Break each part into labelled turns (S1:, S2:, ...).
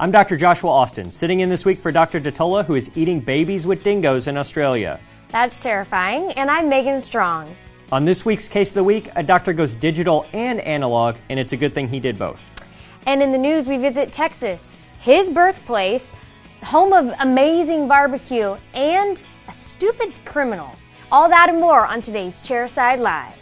S1: I'm Dr. Joshua Austin, sitting in this week for Dr. DiTolla, who is eating babies with dingoes in Australia.
S2: That's terrifying. And I'm Megan Strong.
S1: On this week's Case of the Week, a doctor goes digital and analog, and it's a good thing he did both.
S2: And in the news, we visit Texas, his birthplace, home of amazing barbecue, and a stupid criminal. All that and more on today's Chairside Live.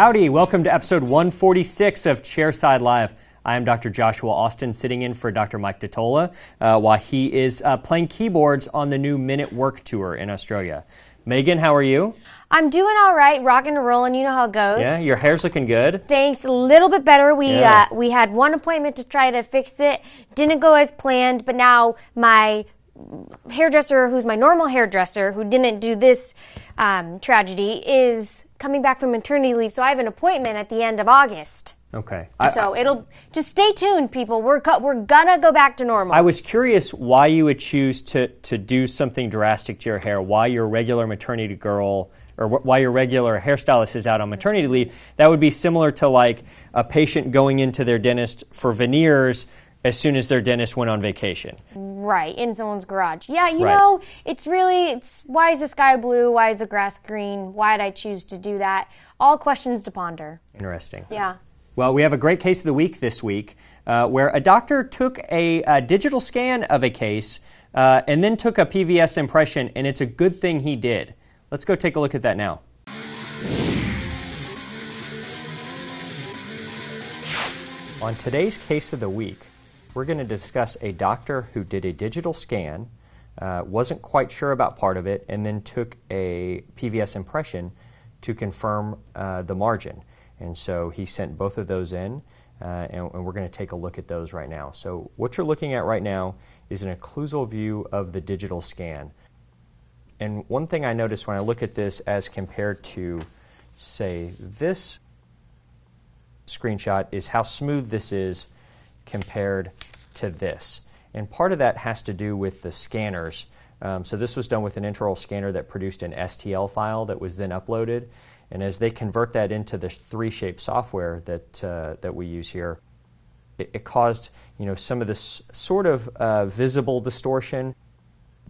S1: Howdy, welcome to episode 146 of Chairside Live. I am Dr. Joshua Austin, sitting in for Dr. Mike DiTolla uh, while he is uh, playing keyboards on the new Men at Work Tour in Australia. Megan, how are you?
S2: I'm doing all right, rocking and rolling. You know how it goes.
S1: Yeah, your hair's looking good.
S2: Thanks. A little bit better. We
S1: Yeah.
S2: uh, we had one appointment to try to fix it. Didn't go as planned, but now my hairdresser, who's my normal hairdresser, who didn't do this um, tragedy, is coming back from maternity leave. So I have an appointment at the end of August.
S1: Okay. I,
S2: So it'll just stay tuned, people. We're we're gonna go back to normal.
S1: I was curious why you would choose to, to do something drastic to your hair, why your regular maternity girl or wh- why your regular hairstylist is out on maternity leave. That would be similar to like a patient going into their dentist for veneers as soon as their dentist went on vacation.
S2: Right, in someone's garage. Yeah, you
S1: Right.
S2: know, it's really it's why is the sky blue? Why is the grass green? Why did I choose to do that? All questions to ponder.
S1: Interesting.
S2: Yeah.
S1: Well, we have a great case of the week this week uh, where a doctor took a, a digital scan of a case uh, and then took a PVS impression, and it's a good thing he did. Let's go take a look at that now. On today's case of the week, we're going to discuss a doctor who did a digital scan, uh, wasn't quite sure about part of it, and then took a PVS impression to confirm uh, the margin. And so he sent both of those in, uh, and, and we're going to take a look at those right now. So, what you're looking at right now is an occlusal view of the digital scan. And one thing I notice when I look at this as compared to, say, this screenshot is how smooth this is compared to this. And part of that has to do with the scanners. Um, so this was done with an intraoral scanner that produced an STL file that was then uploaded. And as they convert that into the 3Shape software that, uh, that we use here, it, it caused you know, some of this sort of uh, visible distortion,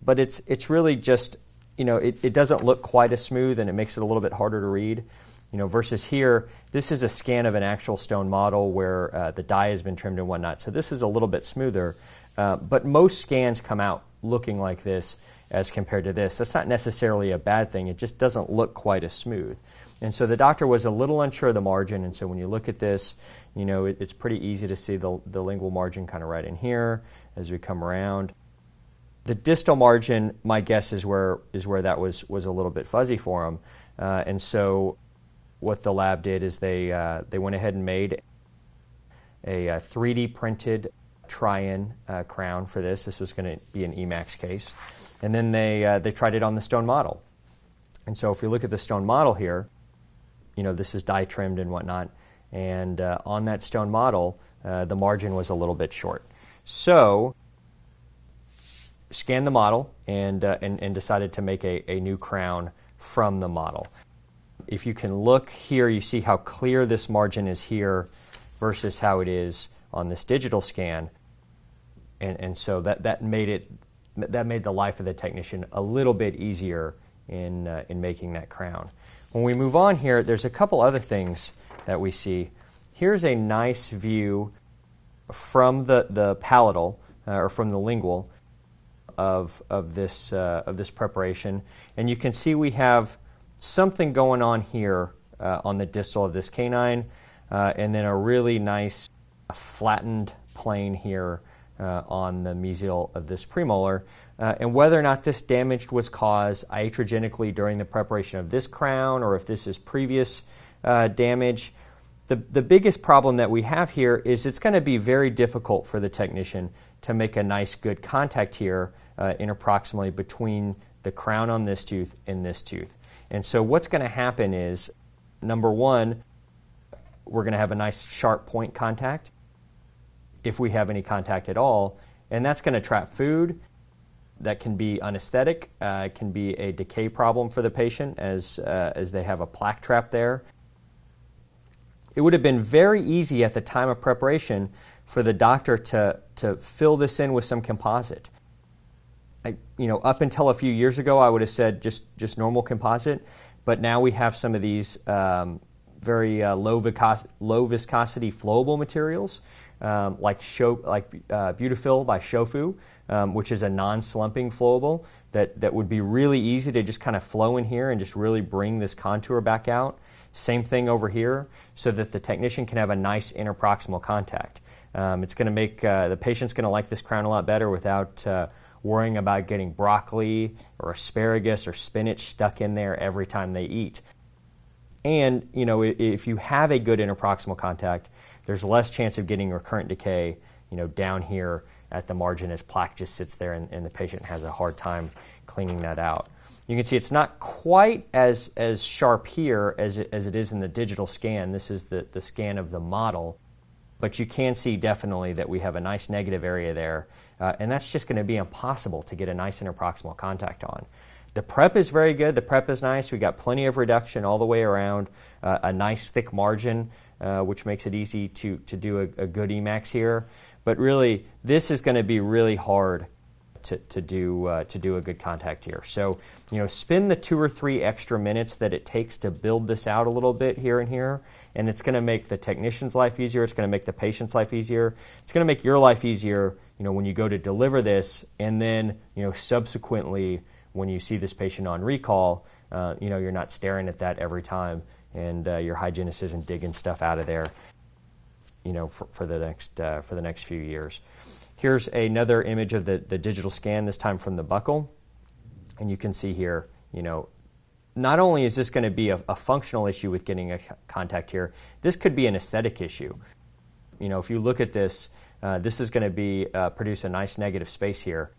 S1: but it's, it's really just, you know, it, it doesn't look quite as smooth and it makes it a little bit harder to read. You know, versus here, this is a scan of an actual stone model where uh, the die has been trimmed and whatnot. So this is a little bit smoother, uh, but most scans come out looking like this as compared to this. That's not necessarily a bad thing. It just doesn't look quite as smooth. And so the doctor was a little unsure of the margin. And so when you look at this, you know, it, it's pretty easy to see the, the lingual margin kind of right in here as we come around. The distal margin, my guess is where is where that was was a little bit fuzzy for him, uh, and so what the lab did is they uh, they went ahead and made a, uh 3D printed try-in uh, crown for this. This was going to be an e.max case, and then they uh, they tried it on the stone model. And so if we look at the stone model here, you know this is die trimmed and whatnot, and uh, on that stone model, uh, the margin was a little bit short. So scanned the model and, and, and decided to make a, a new crown from the model. If you can look here, you see how clear this margin is here versus how it is on this digital scan. And, and so that, that made it that made the life of the technician a little bit easier in, uh, in making that crown. When we move on here, there's a couple other things that we see. Here's a nice view from the, the palatal uh, or from the lingual of, of, this, uh, of this preparation. And you can see we have something going on here uh, on the distal of this canine, uh, and then a really nice flattened plane here uh, on the mesial of this premolar. Uh, and whether or not this damage was caused iatrogenically during the preparation of this crown or if this is previous uh, damage, the, the biggest problem that we have here is it's going to be very difficult for the technician to make a nice, good contact here uh, interproximally between the crown on this tooth and this tooth. And so, what's going to happen is number one, we're going to have a nice sharp point contact if we have any contact at all, and that's going to trap food that can be an esthetic, uh, can be a decay problem for the patient as, uh, as they have a plaque trap there. It would have been very easy at the time of preparation for the doctor to, to fill this in with some composite. I, you know, up until a few years ago, I would have said just, just normal composite, but now we have some of these um, very uh, low, vicos- low viscosity flowable materials, um, like Sho- like uh, by Shofu, um, which is a non-slumping flowable that, that would be really easy to just kind of flow in here and just really bring this contour back out. Same thing over here, so that the technician can have a nice interproximal contact. Um, it's going to make uh, the patient's going to like this crown a lot better without uh, worrying about getting broccoli or asparagus or spinach stuck in there every time they eat. And you know, if you have a good interproximal contact, there's less chance of getting recurrent decay. You know, down here at the margin as plaque just sits there and, and the patient has a hard time cleaning that out. You can see it's not quite as, as sharp here as it, as it is in the digital scan. This is the, the scan of the model. But you can see definitely that we have a nice negative area there. Uh, and that's just going to be impossible to get a nice interproximal contact on. The prep is very good. The prep is nice. We got plenty of reduction all the way around, uh, a nice thick margin, uh, which makes it easy to, to do a, a good e.max here. But really, this is going to be really hard to, to, do, uh, to do a good contact here. So, you know, spend the two or three extra minutes that it takes to build this out a little bit here and here, and it's going to make the technician's life easier. It's going to make the patient's life easier. It's going to make your life easier, you know, when you go to deliver this, and then, you know, subsequently when you see this patient on recall, uh, you know, you're not staring at that every time, and uh, your hygienist isn't digging stuff out of there, you know, for, for the next uh, for the next few years. Here's another image of the, the digital scan, this time from the buccal. And you can see here, you know, not only is this going to be a, a, functional issue with getting a contact here, this could be an aesthetic issue. You know, if you look at this, uh, this is going to be uh, produce a nice negative space here.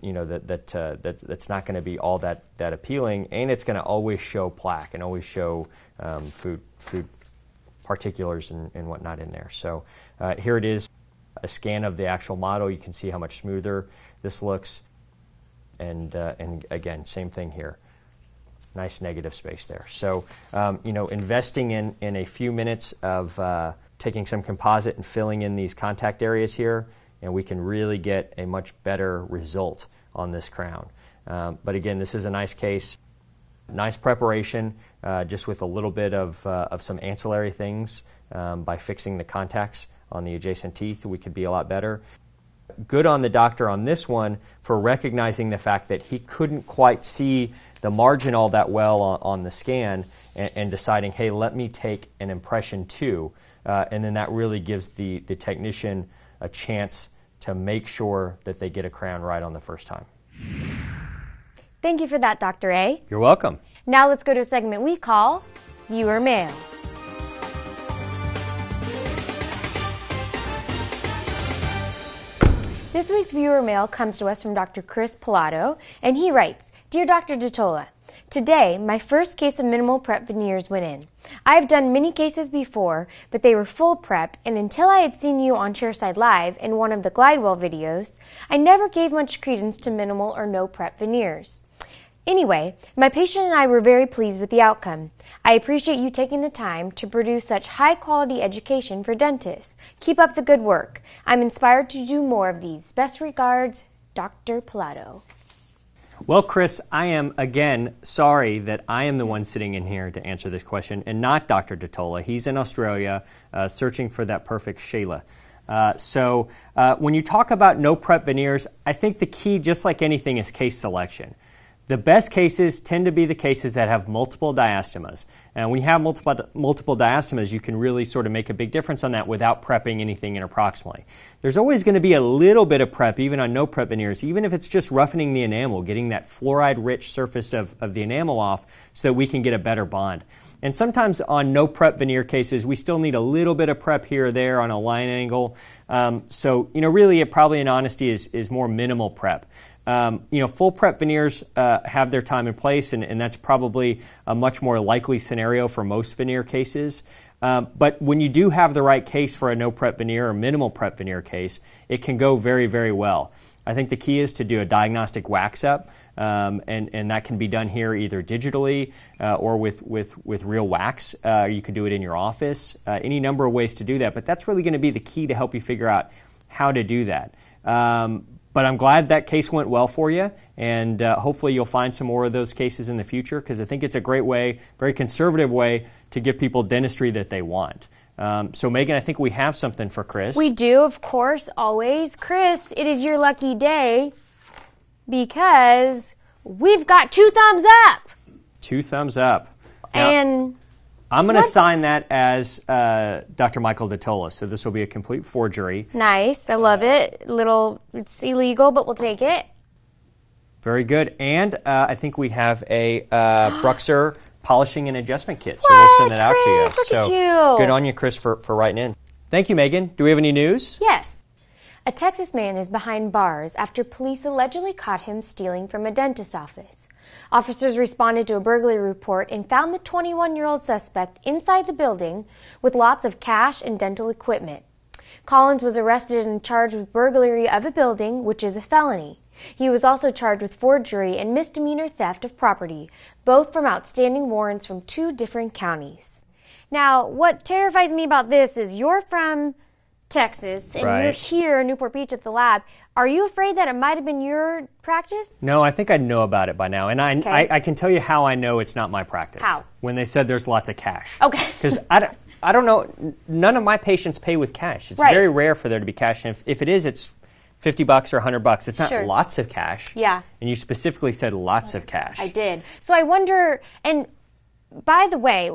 S1: You know that that, uh, that that's not going to be all that that appealing, and it's going to always show plaque and always show um, food food particulars and, and whatnot in there. So uh, here it is a scan of the actual model, you can see how much smoother this looks. And, uh, and again, same thing here. Nice negative space there. So, um, you know, investing in, in a few minutes of uh, taking some composite and filling in these contact areas here, and we can really get a much better result on this crown. Um, but again, this is a nice case, nice preparation, uh, just with a little bit of, uh, of some ancillary things um, by fixing the contacts on the adjacent teeth, we could be a lot better. Good on the doctor on this one for recognizing the fact that he couldn't quite see the margin all that well on, on the scan and, and, deciding, hey, let me take an impression too. Uh, and then that really gives the, the technician a chance to make sure that they get a crown right on the first time.
S2: Thank you for that, Dr. A.
S1: You're welcome.
S2: Now let's go to a segment we call Viewer Mail. This week's viewer mail comes to us from Dr. Chris Pilato, and he writes Dear Dr. DiTolla, Today, my first case of minimal prep veneers went in. I have done many cases before, but they were full prep, and until I had seen you on Chairside Live in one of the Glidewell videos, I never gave much credence to minimal or no prep veneers. Anyway, my patient and I were very pleased with the outcome. I appreciate you taking the time to produce such high quality education for dentists. Keep up the good work. I'm inspired to do more of these. Best regards, Dr. Pilato.
S1: Well, Chris, I am again sorry that I am the one sitting in here to answer this question and not Dr. DiTolla. He's in Australia uh, searching for that perfect Sheila. Uh, so, uh, when you talk about no prep veneers, I think the key, just like anything, is case selection. The best cases tend to be the cases that have multiple diastemas. And when you have multiple, multiple diastemas, you can really sort of make a big difference on that without prepping anything interproximally. There's always going to be a little bit of prep, even on no prep veneers, even if it's just roughening the enamel, getting that fluoride rich surface of, of the enamel off so that we can get a better bond. And sometimes on no prep veneer cases, we still need a little bit of prep here or there on a line angle. Um, so, you know, really, it probably in honesty is, is more minimal prep. Um, you know, full prep veneers uh, have their time and place, and, and, that's probably a much more likely scenario for most veneer cases. Um, but when you do have the right case for a no prep veneer or minimal prep veneer case, it can go very, very well. I think the key is to do a diagnostic wax up. Um, and, and that can be done here either digitally uh, or with, with, with real wax. Uh, you can do it in your office, uh, any number of ways to do that. But that's really going to be the key to help you figure out how to do that. Um, but I'm glad that case went well for you, and uh, hopefully you'll find some more of those cases in the future because I think it's a great way, very conservative way to give people dentistry that they want. Um, so, Megan, I think we have something for Chris.
S2: We do, of course, always. Chris, it is your lucky day because we've got two thumbs up.
S1: Two thumbs up. Now,
S2: and
S1: I'm going to sign that as uh, Dr. Michael DiTolla, so this will be a complete forgery.
S2: nice. I love it. Little, it's illegal, but we'll take it.
S1: Very good. And uh, I think we have a uh, BruxZir polishing and adjustment kit, so we'll send that out to you.
S2: Chris? Look
S1: so
S2: at you.
S1: good on you, Chris, for, for writing in. Thank you, Megan. Do we have any news?
S2: Yes. A Texas man is behind bars after police allegedly caught him stealing from a dentist office. Officers responded to a burglary report and found the 21 year old suspect inside the building with lots of cash and dental equipment. Collins was arrested and charged with burglary of a building, which is a felony. He was also charged with forgery and misdemeanor theft of property, both from outstanding warrants from two different counties. Now, what terrifies me about this is you're from Texas and you're here in Newport Beach at the lab. Are you afraid that it might have been your practice?
S1: No, I think I know about it by now. And I, I, I can tell you how I know it's not my practice.
S2: How?
S1: When they said there's lots of cash.
S2: Okay.
S1: Because I don't, I don't know, none of my patients pay with cash. It's
S2: Right.
S1: very rare for there to be cash. And if, if it is, it's 50 bucks or 100 bucks. It's not
S2: Sure.
S1: lots of cash.
S2: Yeah.
S1: And you specifically said lots of cash.
S2: I did. So I wonder, and by the way,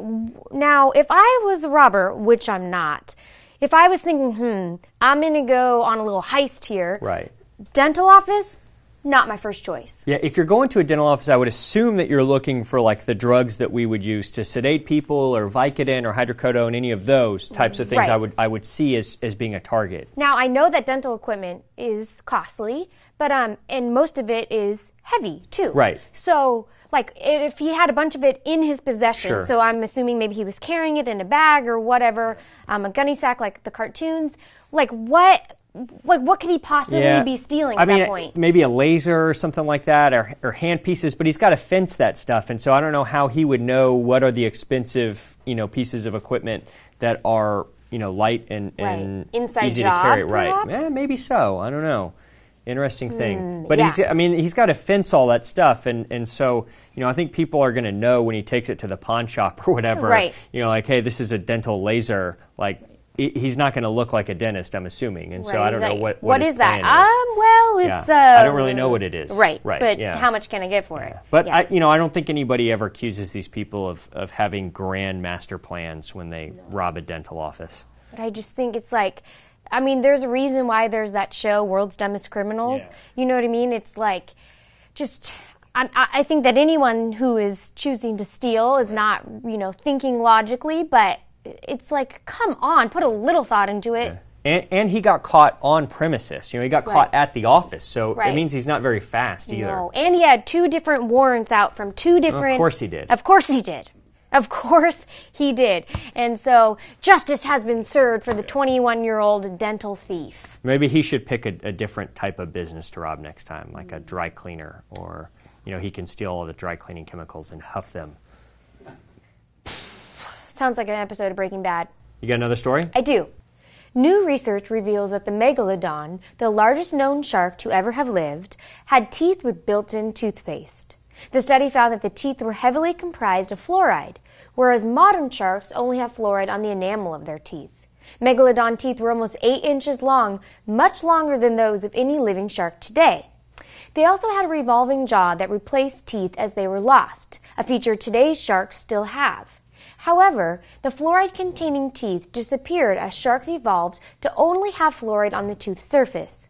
S2: now if I was a robber, which I'm not, if I was thinking, hmm, I'm gonna go on a little heist here,
S1: Right.
S2: dental office, not my first choice.
S1: Yeah, if you're going to a dental office, I would assume that you're looking for like the drugs that we would use to sedate people, or Vicodin, or hydrocodone, any of those types of things.
S2: Right.
S1: I would I would see as, as being a target.
S2: Now I know that dental equipment is costly, but um, and most of it is heavy too.
S1: Right.
S2: So like if he had a bunch of it in his possession,
S1: Sure.
S2: so I'm assuming maybe he was carrying it in a bag or whatever, um, a gunny sack like the cartoons. Like what? Like what could he possibly be stealing
S1: I
S2: at
S1: mean,
S2: that point?
S1: maybe a laser or something like that, or, or hand pieces. But he's got to fence that stuff, and so I don't know how he would know what are the expensive, you know, pieces of equipment that are, you know, light and, and
S2: Right. Inside
S1: easy
S2: job,
S1: to carry. Right?
S2: perhaps?
S1: Yeah, maybe so. I don't know. Interesting thing. but
S2: Hmm, yeah.
S1: he's, I mean, he's got to fence all that stuff, and and so you know, I think people are going to know when he takes it to the pawn shop or whatever.
S2: Right.
S1: You know, like, hey, this is a dental laser. Like. he- He's not going to look like a dentist, I'm assuming, and so I don't know what
S2: what
S1: his
S2: is that?
S1: is.
S2: Um, well,
S1: Yeah.
S2: it's uh,
S1: I don't really know what it is.
S2: Right,
S1: Right,
S2: But
S1: yeah.
S2: how much can I get for it?
S1: But
S2: Yeah.
S1: I, you know, I don't think anybody ever accuses these people of, of having grand master plans when they rob a dental office.
S2: But I just think it's like, I mean, there's a reason why there's that show, World's Dumbest Criminals.
S1: Yeah.
S2: You know what I mean? It's like, just. I, I think that anyone who is choosing to steal is not, you know, thinking logically, but it's like, come on, put a little thought into it.
S1: And, and he got caught on premises. You know, he got caught at the office, so
S2: Right.
S1: it means he's not very fast either.
S2: No, and he had two different warrants out from two different.
S1: Of course he did.
S2: Of course he did. Of course he did. And so justice has been served for the 21 year old dental thief.
S1: Maybe he should pick a, a different type of business to rob next time, like a dry cleaner, or you know, he can steal all the dry cleaning chemicals and huff them.
S2: Sounds like an episode of Breaking Bad.
S1: You got another story?
S2: I do. New research reveals that the megalodon, the largest known shark to ever have lived, had teeth with built in toothpaste. The study found that the teeth were heavily comprised of fluoride, whereas modern sharks only have fluoride on the enamel of their teeth. Megalodon teeth were almost 8 inches long, much longer than those of any living shark today. They also had a revolving jaw that replaced teeth as they were lost, a feature today's sharks still have. However, the fluoride containing teeth disappeared as sharks evolved to only have fluoride on the tooth surface.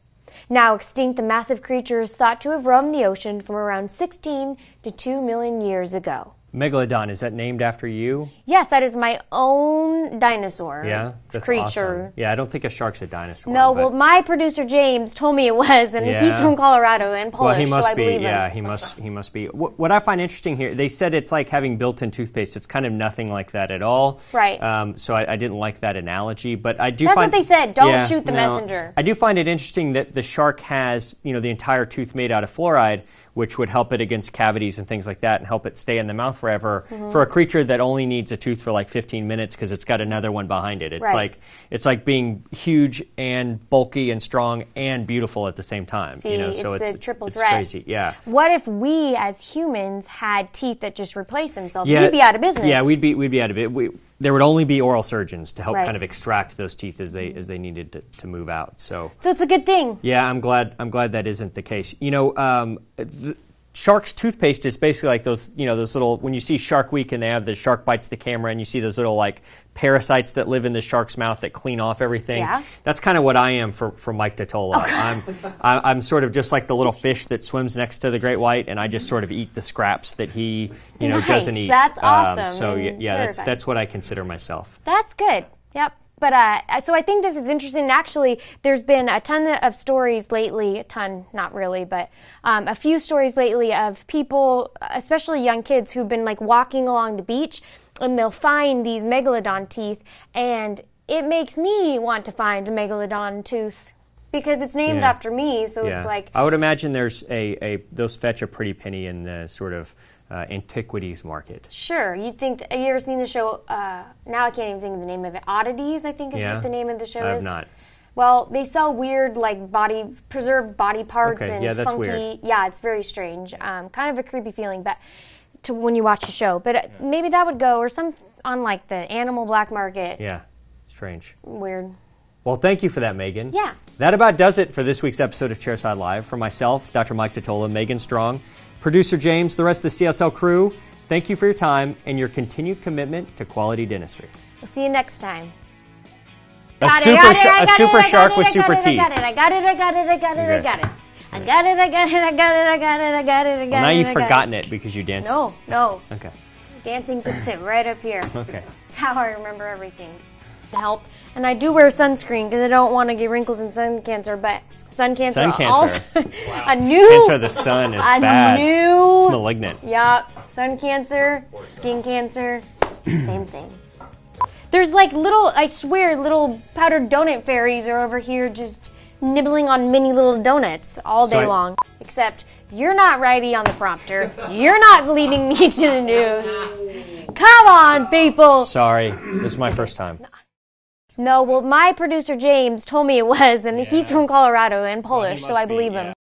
S2: Now extinct, the massive creature is thought to have roamed the ocean from around 16 to 2 million years ago.
S1: Megalodon, is that named after you?
S2: Yes, that is my own dinosaur.
S1: Yeah, that's
S2: creature.
S1: awesome. Yeah, I don't think a shark's a dinosaur.
S2: No, well, my producer James told me it was, and he's from Colorado and Polish,
S1: Well, he must
S2: so I
S1: be. Yeah, he must. He must be. What, what I find interesting here, they said it's like having built-in toothpaste. It's kind of nothing like that at all.
S2: Right.
S1: Um, so I, I didn't like that analogy, but I do.
S2: That's
S1: find,
S2: what they said. Don't
S1: Yeah,
S2: shoot the
S1: no.
S2: messenger.
S1: I do find it interesting that the shark has, you know, the entire tooth made out of fluoride, which would help it against cavities and things like that, and help it stay in the mouth forever.
S2: Mm-hmm.
S1: For a creature that only needs a tooth for like 15 minutes because it's got another one behind it. It's
S2: Right.
S1: like it's like being huge and bulky and strong and beautiful at the same time.
S2: See,
S1: you know, so
S2: it's
S1: it's
S2: a triple
S1: it's
S2: threat.
S1: crazy. Yeah.
S2: What if we, as humans, had teeth that just replace themselves? Yeah, We'd be out of business.
S1: Yeah, we'd be we'd be out of it. We, there would only be oral surgeons to help
S2: Right.
S1: kind of extract those teeth as they as they needed to, to move out. So
S2: So it's a good thing.
S1: yeah, I'm glad I'm glad that isn't the case. You know, um, the, Shark's toothpaste is basically like those, you know, those little when you see Shark Week and they have the shark bites the camera and you see those little like parasites that live in the shark's mouth that clean off everything.
S2: Yeah.
S1: That's kind of what I am for, for Mike DiTolla. I'm I- I'm sort of just like the little fish that swims next to the great white, and I just sort of eat the scraps that he, you know,
S2: Nice.
S1: doesn't eat.
S2: That's
S1: Um,
S2: awesome
S1: so yeah, yeah, that's that's what I consider myself.
S2: That's good. Yep. But uh, so I think this is interesting. And Actually, there's been a ton of stories lately. A ton, not really, but um, a few stories lately of people, especially young kids, who've been like walking along the beach, and they'll find these megalodon teeth, and it makes me want to find a megalodon tooth because it's named
S1: Yeah.
S2: after me. So
S1: Yeah,
S2: it's like
S1: I would imagine there's a, a those fetch a pretty penny in the sort of uh, antiquities market.
S2: Sure, you'd think. That, have you ever seen the show? Uh, now I can't even think of the name of it. Oddities, I think is
S1: Yeah?
S2: what the name of the show
S1: I have
S2: is.
S1: not.
S2: Well, they sell weird, like body preserved body parts
S1: Okay,
S2: and
S1: yeah, that's
S2: funky.
S1: weird.
S2: Yeah, it's very strange. Um, kind of a creepy feeling, but to when you watch the show. But uh, maybe that would go or some on like the animal black market.
S1: Yeah, strange.
S2: Weird.
S1: Well, thank you for that, Megan.
S2: Yeah.
S1: That about does it for this week's episode of Chairside Live. For myself, Dr. Mike DiTolla, Megan Strong, producer James, the rest of the CSL crew, thank you for your time and your continued commitment to quality dentistry.
S2: We'll see you next time.
S1: A super,
S2: got it,
S1: sha-
S2: I
S1: a
S2: got
S1: super shark with super teeth.
S2: I got it. I got it. I got it. I got it. I got it. I got it. I got it. I got it. I got it. I got it. I got
S1: Well, now you've
S2: I got it.
S1: forgotten it because you danced.
S2: No, no.
S1: Okay.
S2: Dancing puts it right up here.
S1: Okay.
S2: That's how I remember everything. To help. And I do wear sunscreen because I don't want to get wrinkles and sun cancer, but sun cancer,
S1: Sun cancer.
S2: also a new
S1: Cancer of the sun is
S2: a
S1: bad.
S2: new
S1: It's malignant.
S2: Yup. Sun cancer, skin cancer, same thing. There's like little, I swear, little powdered donut fairies are over here just nibbling on mini little donuts all
S1: So
S2: day
S1: I-
S2: long. Except you're not righty on the prompter. You're not leading me to the news. Come on, people.
S1: Sorry, this is my first time.
S2: No, well, my producer James told me it was, and he's from Colorado and Polish, so
S1: must
S2: I
S1: be,
S2: believe
S1: yeah.
S2: him.